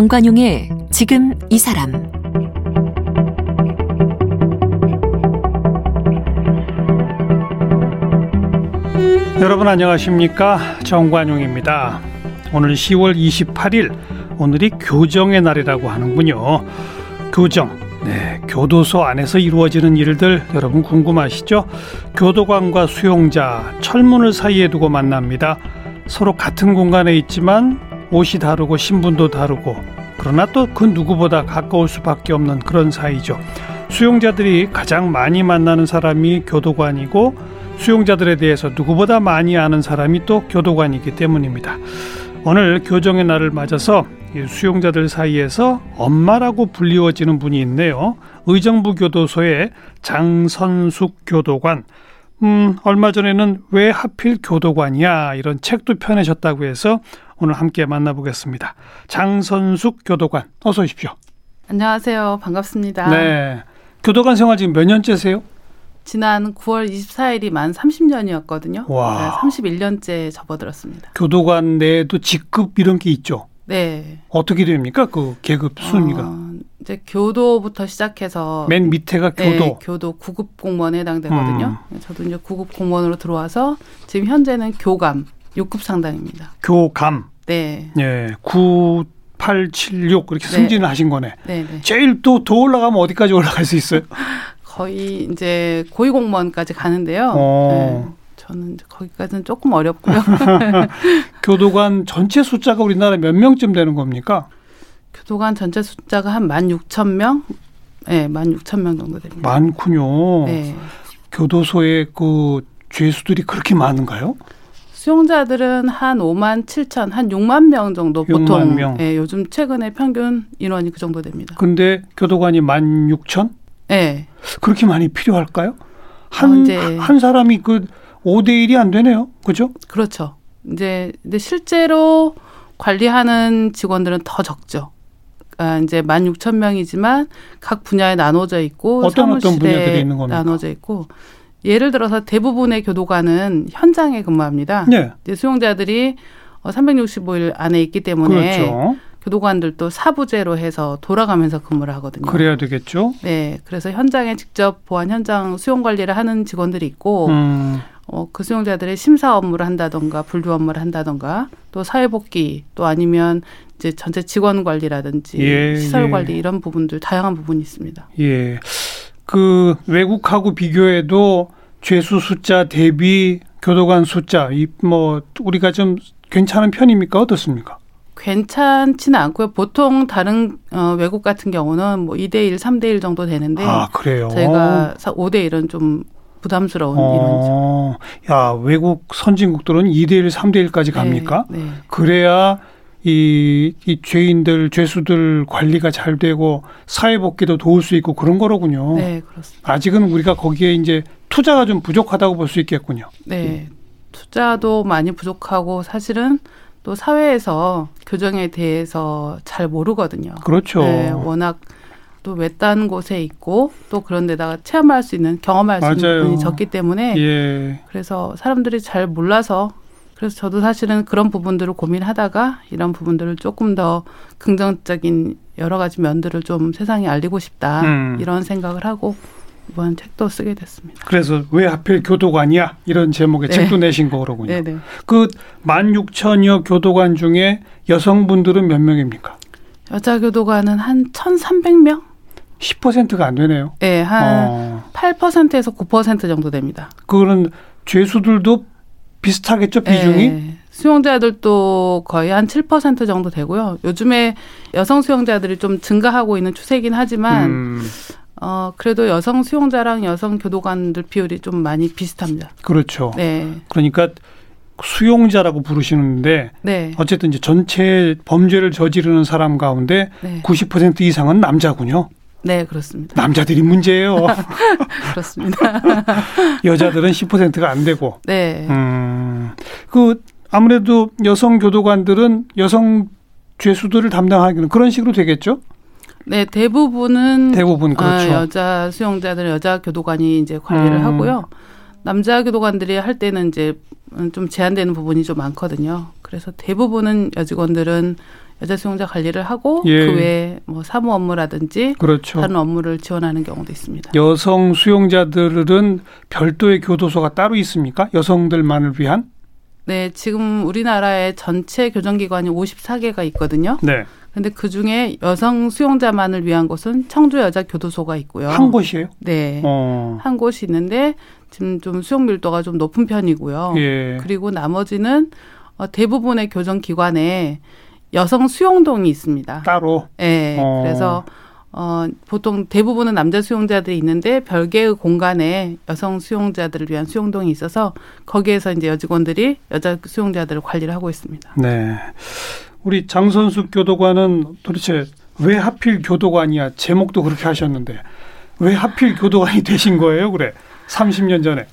정관용의 지금 이 사람 여러분 안녕하십니까 정관용입니다. 오늘 10월 28일 오늘이 교정의 날이라고 하는군요. 교정 네, 교도소 안에서 이루어지는 일들 여러분 궁금하시죠? 교도관과 수용자 철문을 사이에 두고 만납니다. 서로 같은 공간에 있지만 옷이 다르고 신분도 다르고 그러나 또 그 누구보다 가까울 수밖에 없는 그런 사이죠. 수용자들이 가장 많이 만나는 사람이 교도관이고 수용자들에 대해서 누구보다 많이 아는 사람이 또 교도관이기 때문입니다. 오늘 교정의 날을 맞아서 수용자들 사이에서 엄마라고 불리워지는 분이 있네요. 의정부 교도소의 장선숙 교도관. 음, 얼마 전에는 왜 하필 교도관이야 이런 책도 펴내셨다고 해서 오늘 함께 만나보겠습니다. 장선숙 교도관 어서 오십시오. 안녕하세요. 반갑습니다. 네. 교도관 생활 지금 몇 년째세요? 지난 9월 24일이 만 30년이었거든요. 와. 31년째 접어들었습니다. 교도관 내에도 직급 이런 게 있죠. 네. 어떻게 됩니까? 그 계급 순위가. 어, 이제 교도부터 시작해서 맨 밑에가 교도. 네, 교도 9급 공무원에 해당되거든요. 저도 이제 9급 공무원으로 들어와서 지금 현재는 교감 6급 상당입니다. 교감. 네. 예. 9 8, 7, 6 이렇게 네. 승진을 하신 거네. 네, 네. 제일 또 더 올라가면 어디까지 올라갈 수 있어요? 거의 이제 고위 공무원까지 가는데요. 어. 네. 저는 거기까지는 조금 어렵고요. 교도관 전체 숫자가 우리나라 몇 명쯤 되는 겁니까? 교도관 전체 숫자가 한 16,000명? 네, 16,000명 정도 됩니다. 많군요. 네. 교도소에 그 죄수들이 그렇게 많은가요? 수용자들은 한 5만 7천, 한 6만 명 정도 6만 보통 명. 예, 요즘 최근에 평균 인원이 그 정도 됩니다. 근데 교도관이 16,000? 예. 그렇게 많이 필요할까요? 한, 어, 한 사람이 그 5대 1이 안 되네요. 그죠? 그렇죠. 이제 근데 실제로 관리하는 직원들은 더 적죠. 아, 이제 16,000명이지만 각 분야에 나눠져 있고 어떤 어떤 분야들이 있는 겁니까? 나눠져 있고 예를 들어서 대부분의 교도관은 현장에 근무합니다. 네. 이제 수용자들이 어, 365일 안에 있기 때문에 그렇죠. 교도관들도 사부제로 해서 돌아가면서 근무를 하거든요. 그래야 되겠죠. 네, 그래서 현장에 직접 보안 현장 수용 관리를 하는 직원들이 있고, 음, 어, 그 수용자들의 심사 업무를 한다던가 분류 업무를 한다던가 또 사회복귀 또 아니면 이제 전체 직원 관리라든지 예, 시설 예. 관리 이런 부분들 다양한 부분이 있습니다. 예. 그 외국하고 비교해도 죄수 숫자 대비 교도관 숫자 이 뭐 우리가 좀 괜찮은 편입니까 어떻습니까? 괜찮지는 않고요. 보통 다른 어, 외국 같은 경우는 뭐 2대 1, 3대 1 정도 되는데 아 그래요. 저희가 5대 1은 좀 부담스러운. 어, 야 외국 선진국들은 2대 1, 3대 1까지 갑니까? 네, 네. 그래야 이, 이 죄인들, 죄수들 관리가 잘 되고 사회 복귀도 도울 수 있고 그런 거로군요. 네, 그렇습니다. 아직은 우리가 거기에 이제 투자가 좀 부족하다고 볼 수 있겠군요. 네. 투자도 많이 부족하고 사실은 또 사회에서 교정에 대해서 잘 모르거든요. 그렇죠. 네, 워낙 또 외딴 곳에 있고 또 그런 데다가 체험할 수 있는 경험할 수 맞아요. 있는 부분이 적기 때문에 예. 그래서 사람들이 잘 몰라서 그래서 저도 사실은 그런 부분들을 고민하다가 이런 부분들을 조금 더 긍정적인 여러 가지 면들을 좀 세상에 알리고 싶다 음. 이런 생각을 하고 이번 책도 쓰게 됐습니다. 그래서 왜 하필 교도관이야? 이런 제목의 네. 책도 내신 거로군요. 네네. 그 16,000여 교도관 중에 여성분들은 몇 명입니까? 여자 교도관은 한 1,300명? 10%가 안 되네요. 네, 한 어. 8%에서 9% 정도 됩니다. 그거는 죄수들도 비슷하겠죠, 비중이? 네, 수용자들도 거의 한 7% 정도 되고요. 요즘에 여성 수용자들이 좀 증가하고 있는 추세이긴 하지만 음, 어 그래도 여성 수용자랑 여성 교도관들 비율이 좀 많이 비슷합니다. 그렇죠. 네. 그러니까 수용자라고 부르시는데 네. 어쨌든 이제 전체 범죄를 저지르는 사람 가운데 네. 90% 이상은 남자군요. 네, 그렇습니다. 남자들이 문제예요. 그렇습니다. 여자들은 10%가 안 되고. 네. 음, 그 아무래도 여성 교도관들은 여성 죄수들을 담당하기는 그런 식으로 되겠죠? 네, 대부분은 대부분 그렇죠. 아, 여자 수용자들 여자 교도관이 이제 관리를 음. 하고요. 남자 교도관들이 할 때는 이제 좀 제한되는 부분이 좀 많거든요. 그래서 대부분은 여직원들은 여자 수용자 관리를 하고 예. 그 외에 뭐 사무 업무라든지 그렇죠. 다른 업무를 지원하는 경우도 있습니다. 여성 수용자들은 별도의 교도소가 따로 있습니까? 여성들만을 위한? 네, 지금 우리나라의 전체 교정기관이 54개가 있거든요. 네. 근데 그 중에 여성 수용자만을 위한 곳은 청주 여자 교도소가 있고요. 한 곳이에요? 네. 어. 한 곳이 있는데 지금 좀 수용 밀도가 좀 높은 편이고요. 예. 그리고 나머지는 어, 대부분의 교정 기관에 여성 수용동이 있습니다. 따로. 네. 어. 그래서 어, 보통 대부분은 남자 수용자들이 있는데 별개의 공간에 여성 수용자들을 위한 수용동이 있어서 거기에서 이제 여직원들이 여자 수용자들을 관리를 하고 있습니다. 네. 우리 장선수 교도관은 도대체 왜 하필 교도관이야? 제목도 그렇게 하셨는데 왜 하필 교도관이 되신 거예요? 그래. 30년 전에.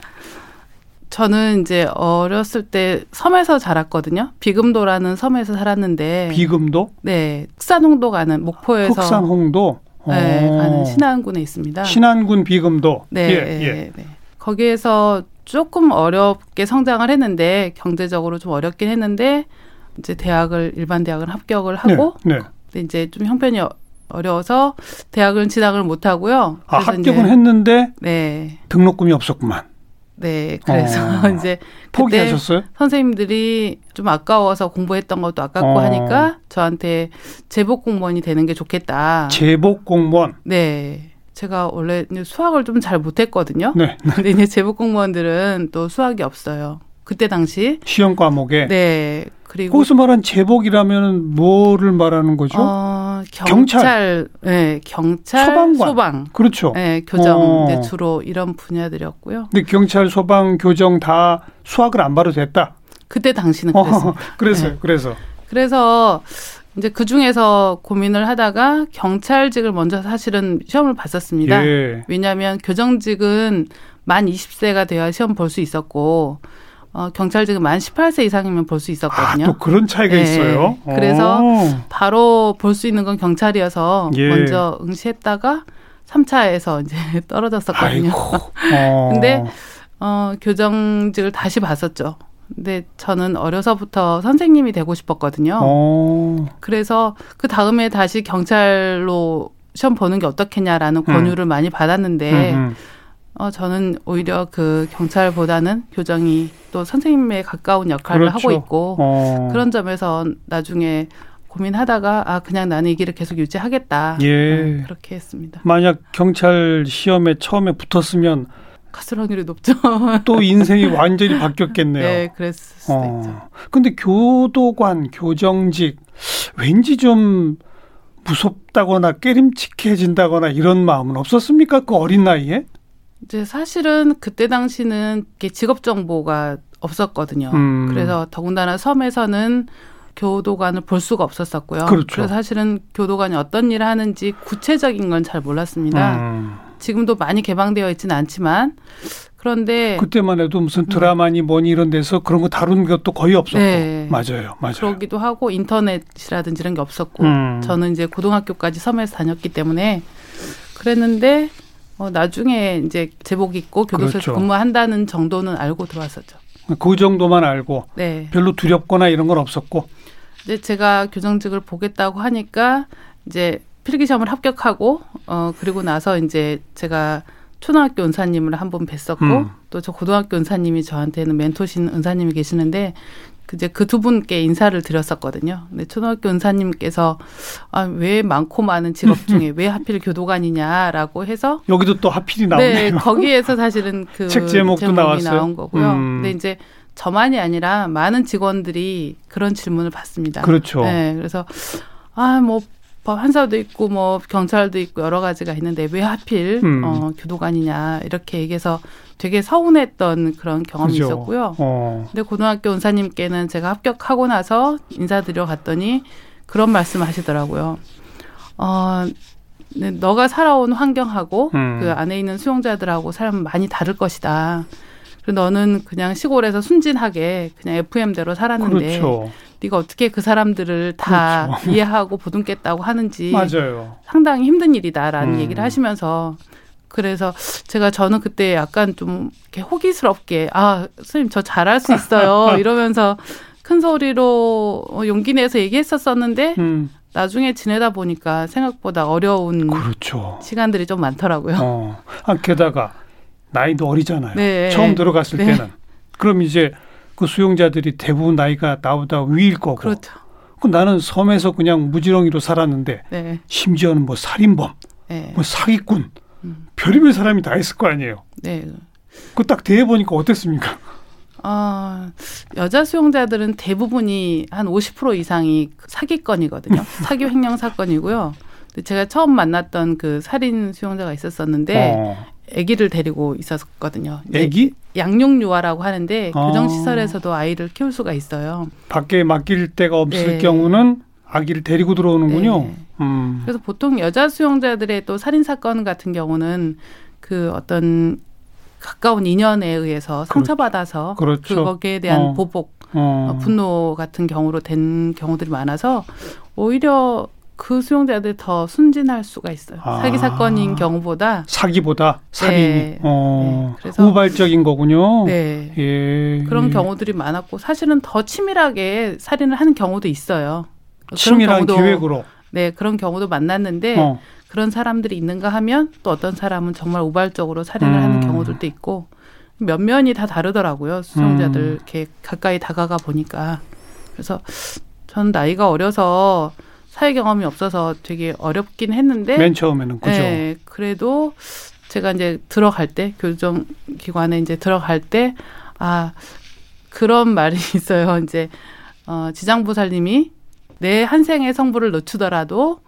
저는 이제 어렸을 때 섬에서 자랐거든요. 비금도라는 섬에서 살았는데 비금도, 네, 흑산홍도 가는 목포에서 흑산홍도, 네, 어. 가는 신안군에 있습니다. 신안군 비금도. 네, 예, 예. 네. 거기에서 조금 어렵게 성장을 했는데 경제적으로 좀 어렵긴 했는데 이제 대학을 일반 대학을 합격을 하고 네, 네. 근데 이제 좀 형편이 어- 어려워서 대학을 진학을 못 하고요. 아, 합격은 이제 했는데 네, 등록금이 없었구만. 네. 그래서 어. 이제 포기하셨어요? 선생님들이 좀 아까워서 공부했던 것도 아깝고 어. 하니까 저한테 제복 공무원이 되는 게 좋겠다. 제복 공무원. 네. 제가 원래 수학을 좀 잘 못했거든요. 네. 근데 이제 제복 공무원들은 또 수학이 없어요. 그때 당시. 시험 과목에. 네. 그리고 거기서 말한 제복이라면 뭐를 말하는 거죠? 어, 경찰. 경찰, 네, 경찰, 소방관. 소방, 그렇죠. 네, 교정, 어. 네, 주로 이런 분야들이었고요. 근데 경찰, 소방, 교정 다 수학을 안 봐도 됐다. 그때 당시는 어, 그랬어요. 그래서 네. 그래서 그래서 이제 그 중에서 고민을 하다가 경찰직을 먼저 사실은 시험을 봤었습니다. 예. 왜냐하면 교정직은 만 20세가 돼야 시험 볼 수 있었고 어, 경찰직은 만 18세 이상이면 볼수 아, 있었거든요. 또 그런 차이가 네. 있어요. 그래서 어. 바로 볼 수 있는 건 경찰이어서 예. 먼저 응시했다가 3차에서 이제 떨어졌었거든요. 어. 근데 어, 교정직을 다시 봤었죠. 근데 저는 어려서부터 선생님이 되고 싶었거든요. 어. 그래서 그 다음에 다시 경찰로 시험 보는 게 어떻겠냐라는 권유를 많이 받았는데 음, 음. 어, 저는 오히려 그 경찰보다는 교정이 또 선생님에 가까운 역할을 그렇죠. 하고 있고 어. 그런 점에서 나중에 고민하다가 아 그냥 나는 이 길을 계속 유지하겠다. 예. 네, 그렇게 했습니다. 만약 경찰 시험에 처음에 붙었으면 갔을 확률이 높죠. 또 인생이 완전히 바뀌었겠네요. 네, 그랬을 수도 어. 있죠. 근데 교도관, 교정직 왠지 좀 무섭다거나 깨림칙해진다거나 이런 마음은 없었습니까? 그 어린 나이에? 이제 사실은 그때 당시는 직업 정보가 없었거든요. 음. 그래서 더군다나 섬에서는 교도관을 볼 수가 없었었고요. 그렇죠. 래서 사실은 교도관이 어떤 일을 하는지 구체적인 건 잘 몰랐습니다. 음. 지금도 많이 개방되어 있지는 않지만 그런데 그때만 해도 무슨 드라마니 뭐니 이런 데서 그런 거 다룬 것도 거의 없었고. 네. 맞아요. 맞아요. 그러기도 하고 인터넷이라든지 이런 게 없었고 음. 저는 이제 고등학교까지 섬에서 다녔기 때문에 그랬는데 어, 나중에 이제 제복 입고 교도소에서 그렇죠. 근무한다는 정도는 알고 들어왔었죠. 그 정도만 알고 네. 별로 두렵거나 이런 건 없었고. 이제 제가 교정직을 보겠다고 하니까 이제 필기 시험을 합격하고 어 그리고 나서 이제 제가 초등학교 은사님을 한 번 뵀었고 음. 또저 고등학교 은사님이 저한테는 멘토신 은사님이 계시는데 그 이제 그 두 분께 인사를 드렸었거든요. 근데 초등학교 은사님께서 아 왜 많고 많은 직업 중에 왜 하필 교도관이냐라고 해서 여기도 또 하필이 네 나오네요. 거기에서 사실은 그 책 제목도 나왔어요? 나온 거고요. 음. 근데 이제 저만이 아니라 많은 직원들이 그런 질문을 받습니다. 그렇죠. 네, 그래서 아 뭐 판사도 있고 뭐 경찰도 있고 여러 가지가 있는데 왜 하필 음. 어, 교도관이냐 이렇게 얘기해서 되게 서운했던 그런 경험이 그죠. 있었고요. 어. 근데 고등학교 은사님께는 제가 합격하고 나서 인사드려 갔더니 그런 말씀 하시더라고요. 어, 네, 너가 살아온 환경하고 음. 그 안에 있는 수용자들하고 사람은 많이 다를 것이다. 그리고 너는 그냥 시골에서 순진하게 그냥 FM대로 살았는데 그렇죠. 네가 어떻게 그 사람들을 다 그렇죠. 이해하고 보듬겠다고 하는지 맞아요. 상당히 힘든 일이다라는 음. 얘기를 하시면서 그래서 제가 저는 그때 약간 좀 이렇게 호기스럽게 아 선생님 저 잘할 수 있어요 이러면서 큰 소리로 어, 용기 내서 얘기했었었는데 음, 나중에 지내다 보니까 생각보다 어려운 그렇죠. 시간들이 좀 많더라고요. 어, 아, 게다가 나이도 어리잖아요. 네. 처음 들어갔을 네. 때는. 그럼 이제 그 수용자들이 대부분 나이가 나보다 위일 거고. 그렇죠. 그 나는 섬에서 그냥 무지렁이로 살았는데 네. 심지어는 뭐 살인범, 네. 뭐 사기꾼, 음. 별의별 사람이 다 있을 거 아니에요. 네. 그 딱 대해 보니까 어땠습니까? 아, 여자 수용자들은 대부분이 한 50% 이상이 사기건이거든요. 사기 횡령 사건이고요. 제가 처음 만났던 그 살인 수용자가 있었었는데 어, 아기를 데리고 있었거든요. 애기 양육 유아라고 하는데 어. 교정 시설에서도 아이를 키울 수가 있어요. 밖에 맡길 데가 없을 네. 경우는 아기를 데리고 들어오는군요. 네. 음, 그래서 보통 여자 수용자들의 또 살인 사건 같은 경우는 그 어떤 가까운 인연에 의해서 상처받아서 그렇죠. 그거기에 대한 어. 보복, 어, 어, 분노 같은 경우로 된 경우들이 많아서 오히려 그 수용자들이 더 순진할 수가 있어요. 아. 사기 사건인 경우보다 사기보다 살인이 네. 어, 네. 그래서- 우발적인 거군요. 네. 예. 그런 예. 경우들이 많았고 사실은 더 치밀하게 살인을 하는 경우도 있어요. 치밀한 경우도- 계획으로. 네 그런 경우도 만났는데 어. 그런 사람들이 있는가 하면 또 어떤 사람은 정말 우발적으로 살인을 음. 하는 경우들도 있고 면 면이 다 다르더라고요 수용자들 음. 이렇게 가까이 다가가 보니까 그래서 전 나이가 어려서 사회 경험이 없어서 되게 어렵긴 했는데 맨 처음에는 그죠. 네, 그래도 제가 이제 들어갈 때 교정 기관에 이제 들어갈 때 아 그런 말이 있어요. 이제 어 지장보살님이 내 한 생의 성부를 늦추더라도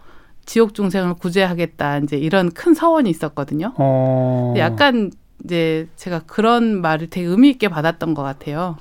지옥 중생을 구제하겠다. 이제 이런 큰 서원이 있었거든요. 어. 약간 이제 제가 그런 말을 되게 의미 있게 받았던 것 같아요.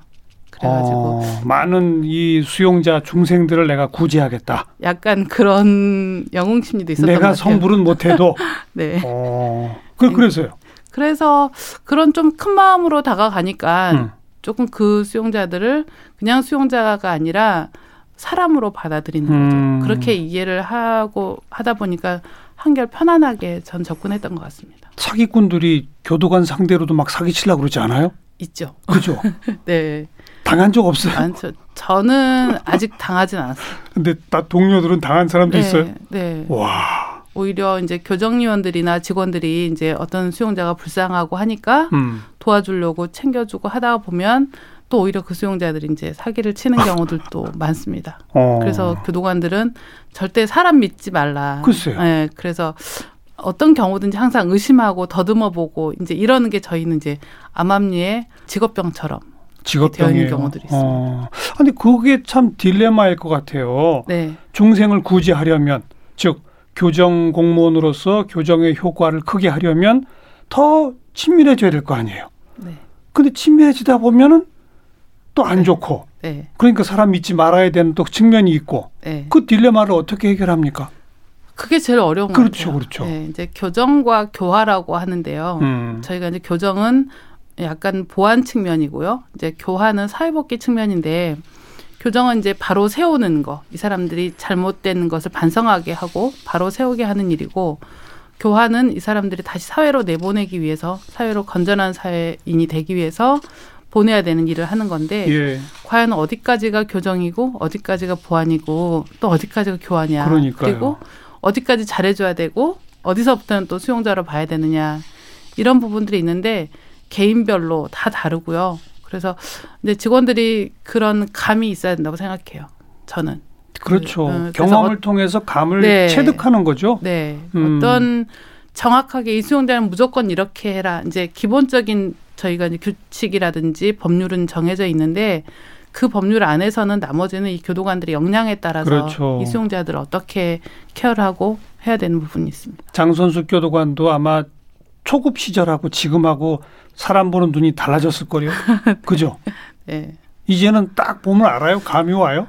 그래가지고 어, 많은 이 수용자 중생들을 내가 구제하겠다. 약간 그런 영웅 심리도 있었던 것 내가. 성불은 못해도. 네. 어. 그 그래서요. 그래서 그런 좀 큰 마음으로 다가가니까 음. 조금 그 수용자들을 그냥 수용자가 아니라 사람으로 받아들이는 거죠. 음. 그렇게 이해를 하고 하다 보니까 한결 편안하게 전 접근했던 것 같습니다. 사기꾼들이 교도관 상대로도 막 사기치려고 그러지 않아요? 있죠. 그죠? 네. 당한 적 없어요. 많죠. 저는 아직 당하진 않았어요. 근데 다 동료들은 당한 사람도 있어요. 네. 네. 와. 오히려 이제 교정위원들이나 직원들이 이제 어떤 수용자가 불쌍하고 하니까 음. 도와주려고 챙겨주고 하다 보면 또 오히려 그 수용자들이 이제 사기를 치는 경우들도 많습니다. 어. 그래서 교도관들은 절대 사람 믿지 말라. 글쎄요. 네, 그래서 어떤 경우든지 항상 의심하고 더듬어 보고 이제 이러는 게 저희는 이제 암암리의 직업병처럼. 있는 경우들이 있습니다. 어. 아니 그게 참 딜레마일 것 같아요. 네, 중생을 구제하려면 즉 교정 공무원으로서 교정의 효과를 크게 하려면 더 친밀해져야 될 거 아니에요. 네, 근데 친밀해지다 보면은 또안 네. 좋고 네, 그러니까 사람 믿지 말아야 되는 또 측면이 있고 네. 그 딜레마를 어떻게 해결합니까? 그게 제일 어려운 것 그렇죠, 같아요. 그렇죠. 네, 이제 교정과 교화라고 하는데요. 음. 저희가 이제 교정은 약간 보완 측면이고요. 이제 교화는 사회복귀 측면인데 교정은 이제 바로 세우는 거. 이 사람들이 잘못된 것을 반성하게 하고 바로 세우게 하는 일이고 교화는 이 사람들이 다시 사회로 내보내기 위해서 사회로 건전한 사회인이 되기 위해서 보내야 되는 일을 하는 건데 예. 과연 어디까지가 교정이고 어디까지가 보완이고 또 어디까지가 교화냐. 그러니까요. 리고 어디까지 잘해줘야 되고 어디서부터는 또 수용자로 봐야 되느냐 이런 부분들이 있는데 개인별로 다 다르고요. 그래서 이제 직원들이 그런 감이 있어야 된다고 생각해요. 저는. 그렇죠. 그, 어, 경험을 통해서 감을 네. 체득하는 거죠. 네. 음. 어떤 정확하게 이 수용자는 무조건 이렇게 해라. 이제 기본적인 저희가 이제 규칙이라든지 법률은 정해져 있는데 그 법률 안에서는 나머지는 이 교도관들의 역량에 따라서 그렇죠. 이 수용자들을 어떻게 케어를 하고 해야 되는 부분이 있습니다. 장선수 교도관도 아마 초급 시절하고 지금하고 사람 보는 눈이 달라졌을 거요. 그죠? 네. 이제는 딱 보면 알아요. 감이 와요.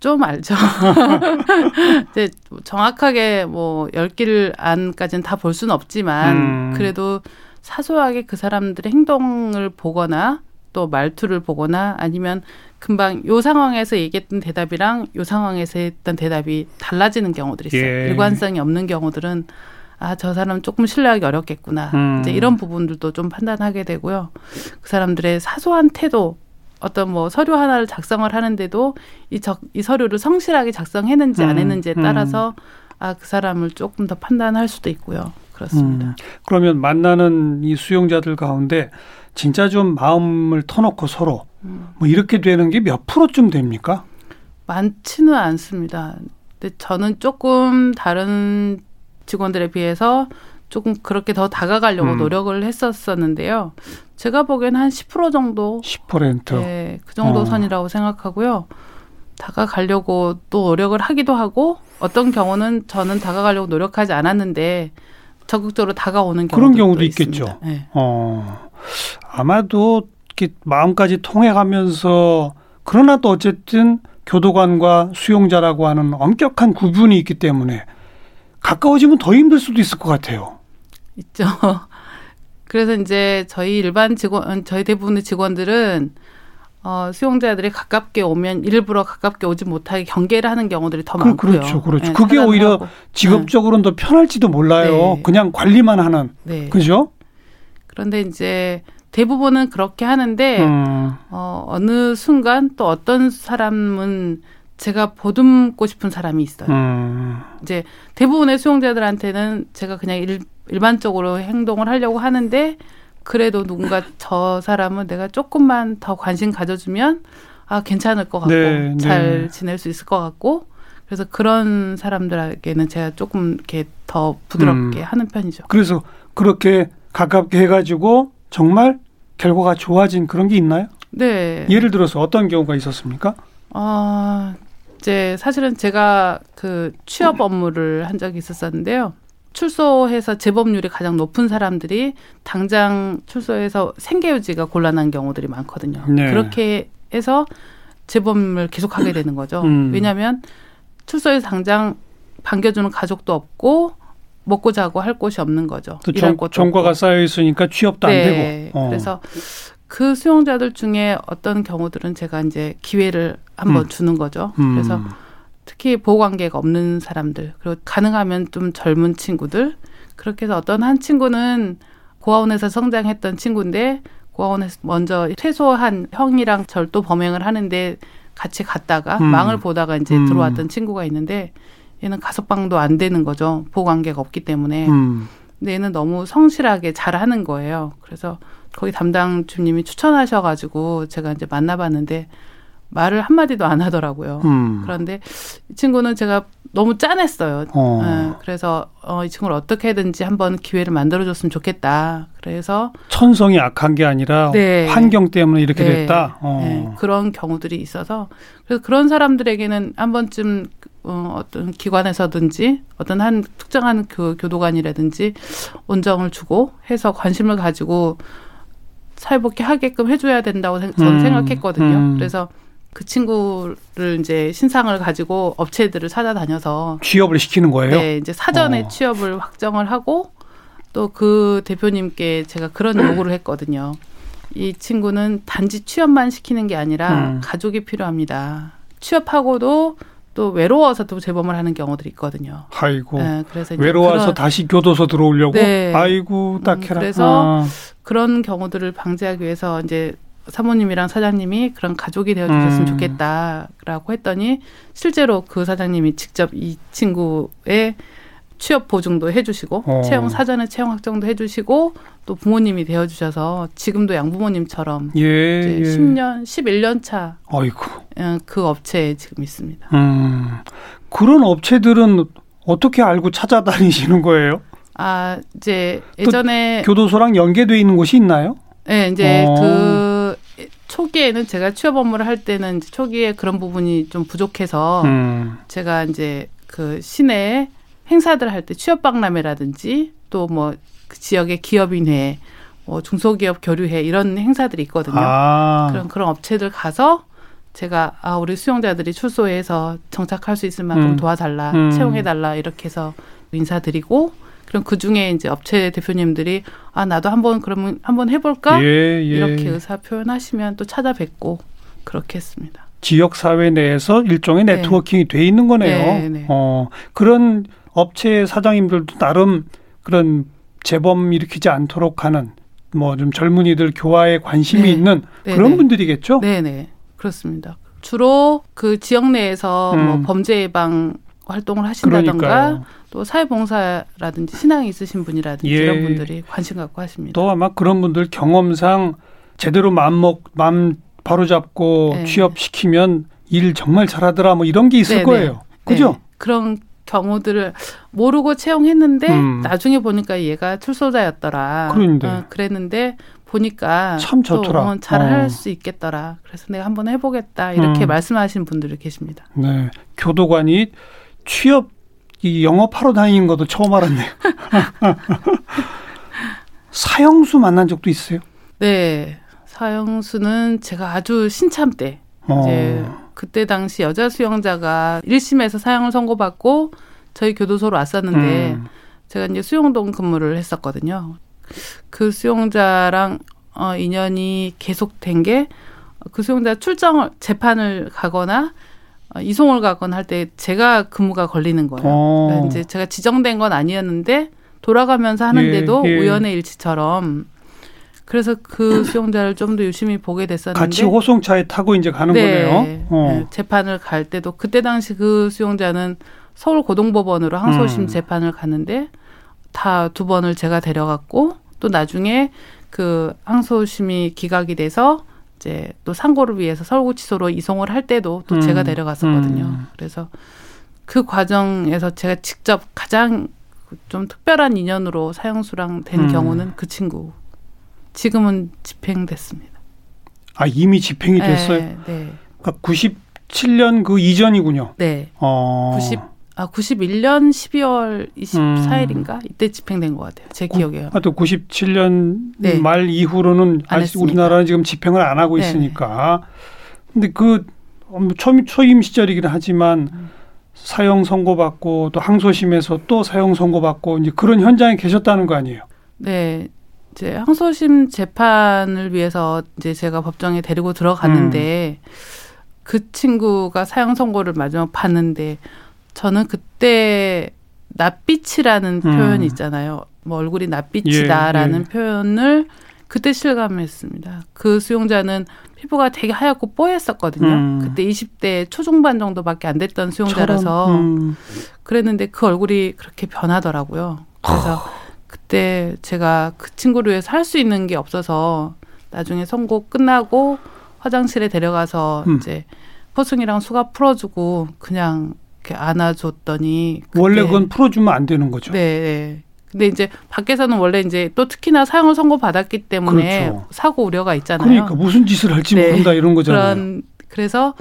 좀 알죠. 이제 정확하게 뭐 열길 안까지는 다 볼 수는 없지만 음. 그래도 사소하게 그 사람들의 행동을 보거나 또 말투를 보거나 아니면 금방 요 상황에서 얘기했던 대답이랑 요 상황에서 했던 대답이 달라지는 경우들이 있어요. 예. 일관성이 없는 경우들은 아, 저 사람 조금 신뢰하기 어렵겠구나. 음. 이제 이런 부분들도 좀 판단하게 되고요. 그 사람들의 사소한 태도 어떤 뭐 서류 하나를 작성을 하는데도 이, 적, 이 서류를 성실하게 작성했는지 안 음, 했는지에 음. 따라서 아, 그 사람을 조금 더 판단할 수도 있고요. 그렇습니다. 음, 그러면 만나는 이 수용자들 가운데 진짜 좀 마음을 터놓고 서로 음. 뭐 이렇게 되는 게 몇 프로쯤 됩니까? 많지는 않습니다. 근데 저는 조금 다른 직원들에 비해서 조금 그렇게 더 다가가려고 음. 노력을 했었었는데요. 제가 보기에는 한10% 정도 10%. 네, 그 정도 어. 선이라고 생각하고요. 다가가려고 또 노력을 하기도 하고 어떤 경우는 저는 다가가려고 노력하지 않았는데 적극적으로 다가오는 경우도 그런 경우도 있습니다. 있겠죠. 네. 어, 아마도 이렇게 마음까지 통해가면서 그러나 또 어쨌든 교도관과 수용자라고 하는 엄격한 구분이 있기 때문에 가까워지면 더 힘들 수도 있을 것 같아요. 있죠. 그래서 이제 저희 일반 직원, 저희 대부분의 직원들은 어, 수용자들이 가깝게 오면 일부러 가깝게 오지 못하게 경계를 하는 경우들이 더 그, 많고요. 그렇죠, 그렇죠. 네, 그게 오히려 하고. 직업적으로는 더 편할지도 몰라요. 네. 그냥 관리만 하는. 네. 그죠? 그런데 이제 대부분은 그렇게 하는데 음, 어, 어느 순간 또 어떤 사람은 제가 보듬고 싶은 사람이 있어요. 음, 이제 대부분의 수용자들한테는 제가 그냥 일, 일반적으로 행동을 하려고 하는데 그래도 누군가 저 사람은 내가 조금만 더 관심 가져주면 아 괜찮을 것 같고 네, 잘 네. 지낼 수 있을 것 같고 그래서 그런 사람들에게는 제가 조금 이렇게 더 부드럽게 음. 하는 편이죠. 그래서 그렇게 가깝게 해가지고 정말 결과가 좋아진 그런 게 있나요? 네. 예를 들어서 어떤 경우가 있었습니까? 어, 이제 사실은 제가 그 취업 업무를 한 적이 있었었는데요. 출소해서 재범률이 가장 높은 사람들이 당장 출소해서 생계유지가 곤란한 경우들이 많거든요. 네. 그렇게 해서 재범을 계속하게 되는 거죠. 음. 왜냐하면 출소해서 당장 반겨주는 가족도 없고 먹고 자고 할 곳이 없는 거죠. 또 일할 정, 정과가. 쌓여 있으니까 취업도 안 네. 되고. 어. 그래서 그 수용자들 중에 어떤 경우들은 제가 이제 기회를 한번 음. 주는 거죠. 음. 그래서 특히 보호 관계가 없는 사람들 그리고 가능하면 좀 젊은 친구들 그렇게 해서 어떤 한 친구는 고아원에서 성장했던 친구인데 고아원에서 먼저 퇴소한 형이랑 절도 범행을 하는데 같이 갔다가 음. 망을 보다가 이제 음. 들어왔던 친구가 있는데 얘는 가석방도 안 되는 거죠 보호 관계가 없기 때문에 음. 근데 얘는 너무 성실하게 잘하는 거예요. 그래서 거기 담당 주님이 추천하셔가지고 제가 이제 만나봤는데 말을 한 마디도 안 하더라고요. 음. 그런데 이 친구는 제가 너무 짠했어요. 어. 예, 그래서 어, 이 친구를 어떻게든지 한번 기회를 만들어줬으면 좋겠다. 그래서 천성이 악한 게 아니라 네. 환경 때문에 이렇게 네, 됐다. 어. 네, 그런 경우들이 있어서 그래서 그런 사람들에게는 한 번쯤 어, 어떤 기관에서든지 어떤 한 특정한 그 교도관이라든지 온정을 주고 해서 관심을 가지고 사회복귀 하게끔 해줘야 된다고 생- 저는 음, 생각했거든요. 음. 그래서 그 친구를 이제 신상을 가지고 업체들을 찾아다녀서 취업을 시키는 거예요. 네, 이제 사전에 어. 취업을 확정을 하고 또 그 대표님께 제가 그런 요구를 했거든요. 이 친구는 단지 취업만 시키는 게 아니라 음. 가족이 필요합니다. 취업하고도 또 외로워서 또 재범을 하는 경우들이 있거든요. 아이고. 네, 그래서 외로워서 그런, 다시 교도소 들어오려고. 네. 아이고 딱해라. 음, 그래서 아. 그런 경우들을 방지하기 위해서 이제 사모님이랑 사장님이 그런 가족이 되어 주셨으면 음. 좋겠다라고 했더니 실제로 그 사장님이 직접 이 친구의 취업 보증도 해주시고 어. 채용 사전에 채용 확정도 해주시고 또 부모님이 되어 주셔서 지금도 양부모님처럼 예, 이제 예. 10년, 11년 차. 그 업체에 지금 있습니다. 음. 그런 업체들은 어떻게 알고 찾아다니시는 거예요? 아 이제 예전에 교도소랑 연계돼 있는 곳이 있나요? 네, 이제 어. 그 초기에는 제가 취업 업무를 할 때는 초기에 그런 부분이 좀 부족해서 음. 제가 이제 그 시내 행사들 할 때 취업 박람회라든지 또 뭐 그 지역의 기업인회, 뭐 중소기업 교류회 이런 행사들이 있거든요. 아. 그런 그런 업체들 가서 제가 아 우리 수용자들이 출소해서 정착할 수 있을 만큼 음. 도와달라, 음. 채용해달라 이렇게 해서 인사드리고 그럼 그 중에 이제 업체 대표님들이 아 나도 한번 그러면 한번 해볼까 예, 예. 이렇게 의사 표현하시면 또 찾아뵙고 그렇게 했습니다. 지역 사회 내에서 일종의 네. 네트워킹이 돼 있는 거네요. 네, 네. 어, 그런 업체 사장님들도 나름 그런 재범 일으키지 않도록 하는 뭐 좀 젊은이들 교화에 관심이 네. 있는 네, 그런 네. 분들이겠죠. 네네 그렇습니다. 주로 그 지역 내에서 음. 뭐 범죄 예방 활동을 하신다던가 그러니까요. 또 사회봉사라든지 신앙이 있으신 분이라든지 예. 이런 분들이 관심 갖고 하십니다. 또 아마 그런 분들 경험상 제대로 마음먹 마음 바로 잡고 네. 취업시키면 일 정말 잘하더라 뭐 이런 게 있을 네네. 거예요. 그죠? 네, 그런 경우들을 모르고 채용했는데 음. 나중에 보니까 얘가 출소자였더라. 그런데. 어, 그랬는데 보니까 참 좋더라. 또, 어, 잘할 어. 수 있겠더라. 그래서 내가 한번 해보겠다 이렇게 음. 말씀하시는 분들이 계십니다. 네. 교도관이 취업 이 영업하러 다니는 것도 처음 알았네요. 사형수 만난 적도 있어요. 네, 사형수는 제가 아주 신참 때 어. 이제 그때 당시 여자 수용자가 1심에서 사형을 선고받고 저희 교도소로 왔었는데 음. 제가 이제 수용동 근무를 했었거든요. 그 수용자랑 어 인연이 계속된 게 그 수용자 출정 재판을 가거나 어, 이송을 가거나 할 때 제가 근무가 걸리는 거예요. 어. 그러니까 이제 제가 지정된 건 아니었는데 돌아가면서 하는데도 예, 예. 우연의 일치처럼 그래서 그 수용자를 좀 더 유심히 보게 됐었는데 같이 호송차에 타고 이제 가는 네, 거네요. 어. 네, 재판을 갈 때도 그때 당시 그 수용자는 서울 고등법원으로 항소심 음. 재판을 갔는데 다 두 번을 제가 데려갔고 또 나중에 그 항소심이 기각이 돼서 이제 또 상고를 위해서 서울구치소로 이송을 할 때도 또 음. 제가 데려갔었거든요. 음. 그래서 그 과정에서 제가 직접 가장 좀 특별한 인연으로 사형수랑 된 음. 경우는 그 친구. 지금은 집행됐습니다. 아 이미 집행이 됐어요. 네, 네. 그러니까 97년 그 이전이군요. 네. 어. 90, 아, 91년 12월 24일인가? 이때 집행된 것 같아요. 제 기억에요. 하여튼 97년 네. 말 이후로는 안 아직. 우리나라는 지금 집행을 안 하고 네네. 있으니까. 근데 그 어, 초임, 초임 시절이긴 하지만 음. 사형 선고받고 또 항소심에서 또 사형 선고받고 이제 그런 현장에 계셨다는 거 아니에요? 네. 이제 항소심 재판을 위해서 이제 제가 법정에 데리고 들어갔는데 음. 그 친구가 사형 선고를 마지막 봤는데 저는 그때 낯빛이라는 음. 표현이 있잖아요. 뭐 얼굴이 낯빛이다라는 예, 표현을 그때 실감했습니다. 그 수용자는 피부가 되게 하얗고 뽀했었거든요. 음. 그때 20대 초중반 정도밖에 안 됐던 수용자라서 음. 그랬는데 그 얼굴이 그렇게 변하더라고요. 그래서 그때 제가 그 친구를 위해서 할 수 있는 게 없어서 나중에 선고 끝나고 화장실에 데려가서 음. 이제 포승이랑 수갑 풀어주고 그냥 이렇게 안아줬더니 원래 그건 풀어주면 안 되는 거죠. 네, 네. 근데 이제 밖에서는 원래 이제 또 특히나 사형을 선고받았기 때문에 그렇죠. 사고 우려가 있잖아요. 그러니까 무슨 짓을 할지 네. 모른다 이런 거잖아요. 그런 그래서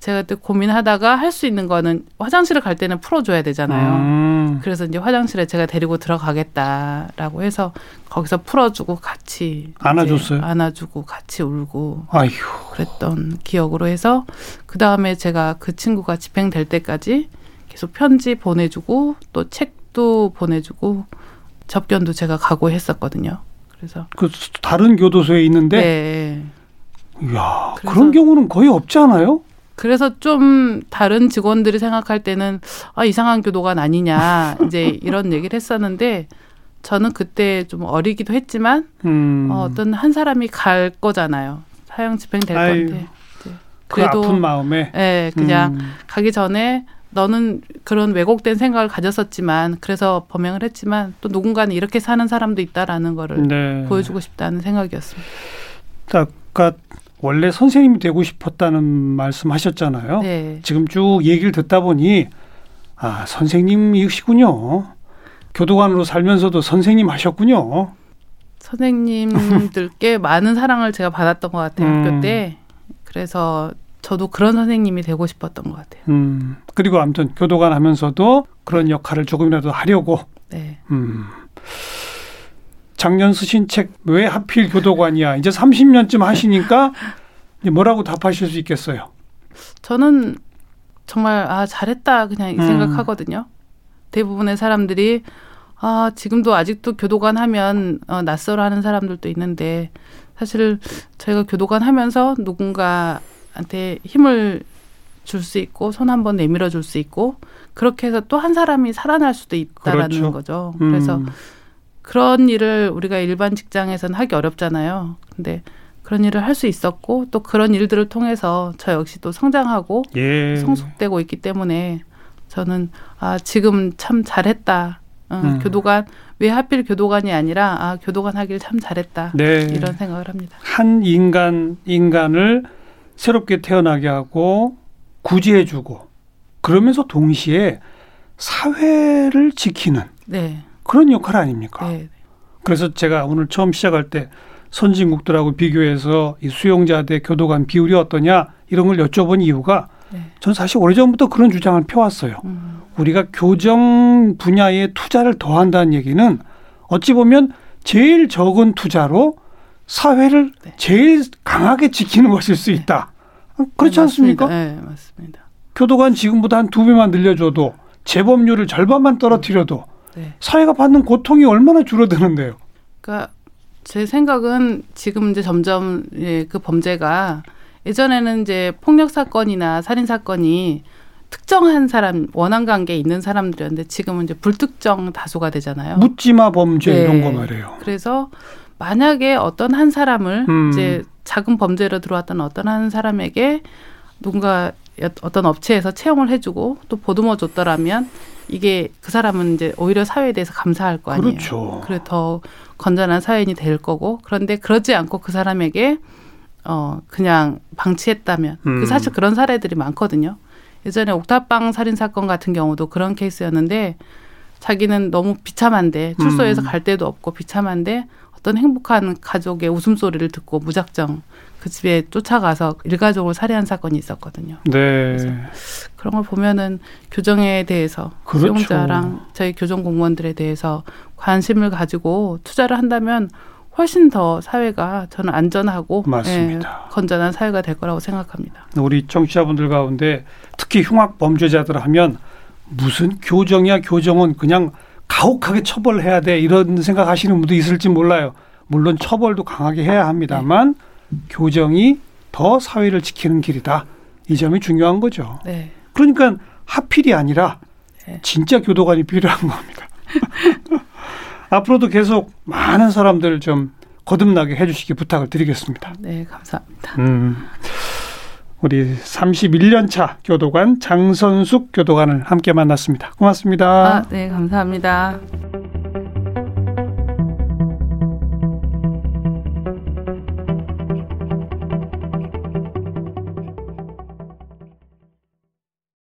제가 그때 고민하다가 할 수 있는 거는 화장실을 갈 때는 풀어줘야 되잖아요. 음. 그래서 이제 화장실에 제가 데리고 들어가겠다라고 해서 거기서 풀어주고 같이 안아줬어요? 안아주고 같이 울고 아휴. 그랬던 기억으로 해서 그 다음에 제가 그 친구가 집행될 때까지 계속 편지 보내주고 또 책도 보내주고 접견도 제가 가고 했었거든요. 그래서 그 다른 교도소에 있는데 네. 이야, 그래서- 그런 경우는 거의 없지 않아요? 그래서 좀 다른 직원들이 생각할 때는 아 이상한 교도관 아니냐 이제 이런 얘기를 했었는데 저는 그때 좀 어리기도 했지만 음. 어, 어떤 한 사람이 갈 거잖아요 사형 집행될 아유, 건데 이제 그 아픈 마음에 예 그냥 음. 가기 전에 너는 그런 왜곡된 생각을 가졌었지만 그래서 범행을 했지만 또 누군가는 이렇게 사는 사람도 있다라는 거를 네. 보여주고 싶다는 생각이었습니다. 아까 원래 선생님이 되고 싶었다는 말씀하셨잖아요. 네. 지금 쭉 얘기를 듣다 보니 아 선생님이시군요. 교도관으로 살면서도 선생님 하셨군요. 선생님들께 많은 사랑을 제가 받았던 것 같아요 음. 학교 때 그래서 저도 그런 선생님이 되고 싶었던 것 같아요. 음, 그리고 아무튼 교도관 하면서도 그런 역할을 조금이라도 하려고. 네. 음. 작년 쓰신 책 왜 하필 교도관이야? 이제 30년쯤 하시니까 이제 뭐라고 답하실 수 있겠어요? 저는 정말 아 잘했다 그냥 이 음. 생각하거든요. 대부분의 사람들이 아 지금도 아직도 교도관 하면 어, 낯설어하는 사람들도 있는데 사실 저희가 교도관 하면서 누군가한테 힘을 줄 수 있고 손 한번 내밀어 줄 수 있고 그렇게 해서 또 한 사람이 살아날 수도 있다라는 그렇죠. 거죠. 음. 그래서 그런 일을 우리가 일반 직장에서는 하기 어렵잖아요. 근데 그런 일을 할 수 있었고 또 그런 일들을 통해서 저 역시 또 성장하고 예. 성숙되고 있기 때문에 저는 아 지금 참 잘했다. 어, 음. 교도관 왜 하필 교도관이 아니라 아 교도관 하길 참 잘했다. 네. 이런 생각을 합니다. 한 인간 인간을 새롭게 태어나게 하고 구제해주고 그러면서 동시에 사회를 지키는 네. 그런 역할 아닙니까? 네. 그래서 제가 오늘 처음 시작할 때 선진국들하고 비교해서 이 수용자 대 교도관 비율이 어떠냐 이런 걸 여쭤본 이유가 네. 전 사실 오래전부터 그런 주장을 펴왔어요. 음. 우리가 교정 분야에 투자를 더 한다는 얘기는 어찌 보면 제일 적은 투자로 사회를 네. 제일 강하게 지키는 것일 수 있다. 그렇지 네, 않습니까? 네, 맞습니다. 교도관 지금보다 한 두 배만 늘려줘도 재범률을 절반만 떨어뜨려도 네. 사회가 받는 고통이 얼마나 줄어드는데요. 그러니까 제 생각은 지금 이제 점점 예, 그 범죄가 예전에는 이제 폭력 사건이나 살인 사건이 특정한 사람 원한 관계에 있는 사람들이었는데 지금은 이제 불특정 다수가 되잖아요. 묻지마 범죄 네. 이런 거 말이에요. 그래서 만약에 어떤 한 사람을 음. 이제 작은 범죄로 들어왔던 어떤 한 사람에게 누군가 어떤 업체에서 채용을 해주고 또 보듬어 줬더라면 이게 그 사람은 이제 오히려 사회에 대해서 감사할 거 아니에요. 그렇죠. 그래 더 건전한 사회인이 될 거고 그런데 그러지 않고 그 사람에게 어 그냥 방치했다면 음. 그 사실 그런 사례들이 많거든요. 예전에 옥탑방 살인 사건 같은 경우도 그런 케이스였는데 자기는 너무 비참한데 출소해서 음. 갈 데도 없고 비참한데 어떤 행복한 가족의 웃음소리를 듣고 무작정 그 집에 쫓아가서 일가족을 살해한 사건이 있었거든요. 네. 그런 걸 보면은 교정에 대해서 그렇죠. 수용자랑 저희 교정 공무원들에 대해서 관심을 가지고 투자를 한다면 훨씬 더 사회가 저는 안전하고 맞습니다. 예, 건전한 사회가 될 거라고 생각합니다. 우리 청취자분들 가운데 특히 흉악 범죄자들 하면 무슨 교정이야 교정은 그냥 가혹하게 처벌해야 돼 이런 생각하시는 분도 있을지 몰라요. 물론 처벌도 강하게 해야 합니다만 교정이 더 사회를 지키는 길이다. 이 점이 중요한 거죠. 네. 그러니까 하필이 아니라 네. 진짜 교도관이 필요한 겁니다. 앞으로도 계속 많은 사람들 좀 거듭나게 해주시기 부탁을 드리겠습니다. 네, 감사합니다. 음, 우리 31년 차 교도관 장선숙 교도관을 함께 만났습니다. 고맙습니다. 아, 네, 감사합니다.